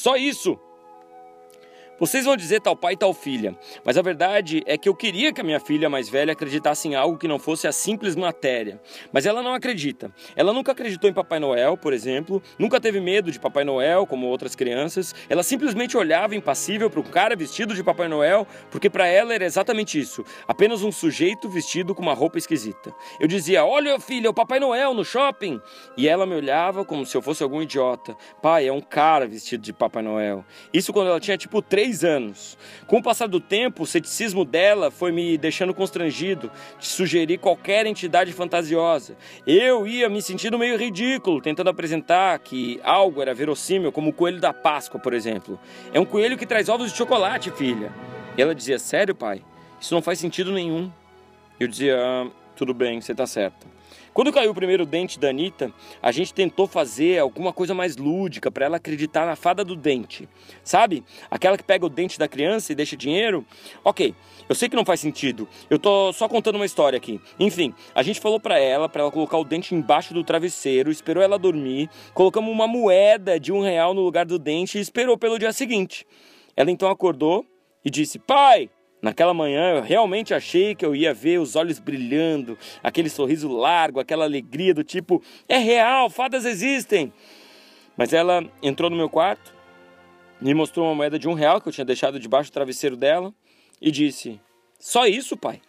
Só isso. Vocês vão dizer tal pai tal filha, mas a verdade é que eu queria que a minha filha mais velha acreditasse em algo que não fosse a simples matéria. Mas ela não acredita. Ela nunca acreditou em Papai Noel, por exemplo, nunca teve medo de Papai Noel, como outras crianças. Ela simplesmente olhava impassível para um cara vestido de Papai Noel, porque para ela era exatamente isso, apenas um sujeito vestido com uma roupa esquisita. Eu dizia: "Olha, filha, o Papai Noel no shopping". E ela me olhava como se eu fosse algum idiota. Pai, é um cara vestido de Papai Noel. Isso quando ela tinha tipo três anos. Com o passar do tempo, o ceticismo dela foi me deixando constrangido de sugerir qualquer entidade fantasiosa. Eu ia me sentindo meio ridículo, tentando apresentar que algo era verossímil, como o coelho da Páscoa, por exemplo. É um coelho que traz ovos de chocolate, filha. E ela dizia: Sério, pai? Isso não faz sentido nenhum. Eu dizia: ah, Tudo bem, você está certo. Quando caiu o primeiro dente da Anitta, a gente tentou fazer alguma coisa mais lúdica para ela acreditar na fada do dente. Sabe? Aquela que pega o dente da criança e deixa dinheiro. Ok, eu sei que não faz sentido. Eu tô só contando uma história aqui. Enfim, a gente falou para ela, para ela colocar o dente embaixo do travesseiro, esperou ela dormir, colocamos uma moeda de um real no lugar do dente e esperou pelo dia seguinte. Ela então acordou e disse: Pai, Naquela manhã eu realmente achei que eu ia ver os olhos brilhando, aquele sorriso largo, aquela alegria do tipo: é real, fadas existem. Mas ela entrou no meu quarto, me mostrou uma moeda de um real que eu tinha deixado debaixo do travesseiro dela e disse: Só isso, pai?